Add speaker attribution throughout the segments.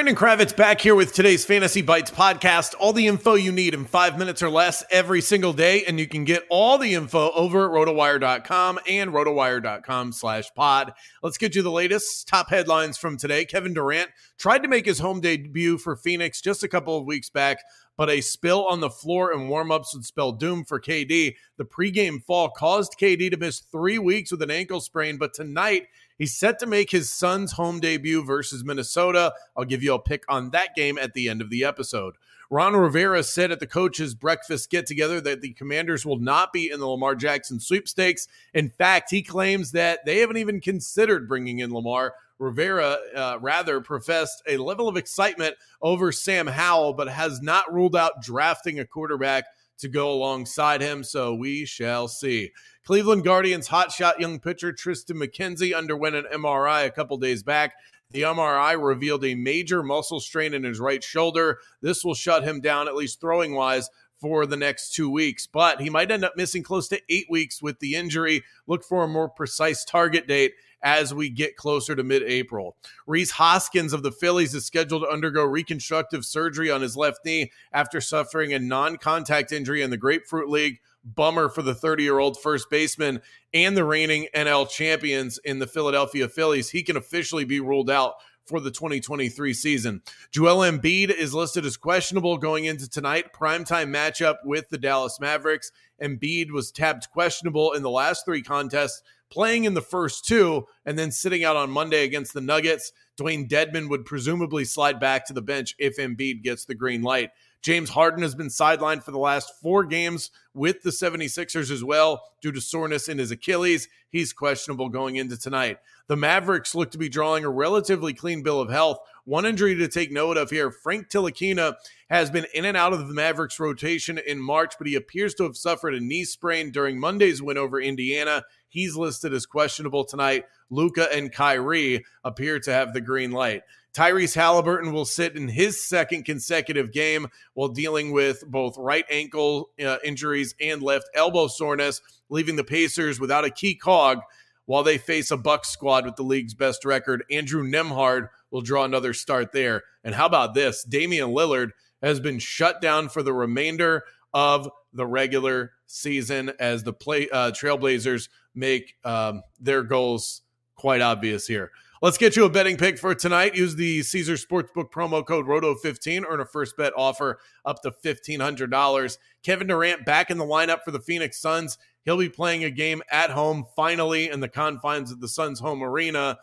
Speaker 1: Brandon Kravitz back here with today's Fantasy Bites podcast. All the info you need in five minutes or less every single day. And you can get all the info over at rotowire.com and rotowire.com slash pod. Let's get you the latest top headlines from today. Kevin Durant tried to make his home debut for Phoenix just a couple of weeks back, but a spill on the floor and warmups would spell doom for KD. The pregame fall caused KD to miss three weeks with an ankle sprain, but tonight He's set to make his Suns home debut versus Minnesota. I'll give you a pick on that game at the end of the episode. Ron Rivera said at the coaches' breakfast get together that the commanders will not be in the Lamar Jackson sweepstakes. In fact, he claims that they haven't even considered bringing in Lamar. Rivera uh, rather professed a level of excitement over Sam Howell, but has not ruled out drafting a quarterback to go alongside him. So we shall see. Cleveland Guardians hotshot young pitcher Tristan McKenzie underwent an MRI a couple days back. The MRI revealed a major muscle strain in his right shoulder. This will shut him down, at least throwing wise, for the next two weeks, but he might end up missing close to eight weeks with the injury. Look for a more precise target date as we get closer to mid April. Rhys Hoskins of the Phillies is scheduled to undergo reconstructive surgery on his left knee after suffering a non contact injury in the Grapefruit League bummer for the 30 year old first baseman and the reigning NL champions in the Philadelphia Phillies. He can officially be ruled out for the 2023 season. Joel Embiid is listed as questionable going into tonight, primetime matchup with the Dallas Mavericks. Embiid was tabbed questionable in the last three contests, playing in the first two, and then sitting out on Monday against the Nuggets. Dewayne Dedmon would presumably slide back to the bench if Embiid gets the green light. James Harden has been sidelined for the last four games with the 76ers as well due to soreness in his Achilles. He's questionable going into tonight. The Mavericks look to be drawing a relatively clean bill of health. One injury to take note of here Frank Ntilikina has been in and out of the Mavericks rotation in March, but he appears to have suffered a knee sprain during Monday's win over Indiana. He's listed as questionable tonight. Luka and Kyrie appear to have the green light. Tyrese Halliburton will sit in his second consecutive game while dealing with both right ankle uh, injuries and left elbow soreness, leaving the Pacers without a key cog while they face a Bucks squad with the league's best record. Andrew Nembhard will draw another start there. And how about this? Damian Lillard has been shut down for the remainder of the regular season as the play uh, Trailblazers make um, their goals quite obvious here. Let's get you a betting pick for tonight. Use the Caesar Sportsbook promo code ROTO15. Earn a first bet offer up to $1,500. Kevin Durant back in the lineup for the Phoenix Suns. He'll be playing a game at home, finally, in the confines of the Suns' home arena.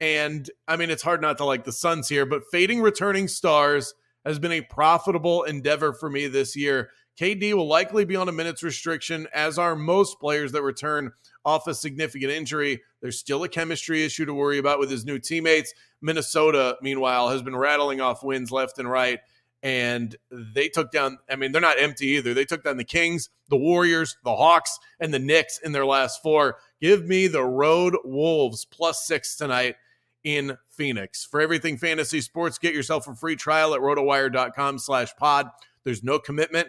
Speaker 1: And I mean, it's hard not to like the Suns here, but fading returning stars has been a profitable endeavor for me this year. KD will likely be on a minutes restriction, as are most players that return off a significant injury. There's still a chemistry issue to worry about with his new teammates. Minnesota, meanwhile, has been rattling off wins left and right. And they took down, I mean, they're not empty either. They took down the Kings, the Warriors, the Hawks, and the Knicks in their last four. Give me the road Wolves plus six tonight in Phoenix. For everything fantasy sports, get yourself a free trial at rotowire.com slash pod. There's no commitment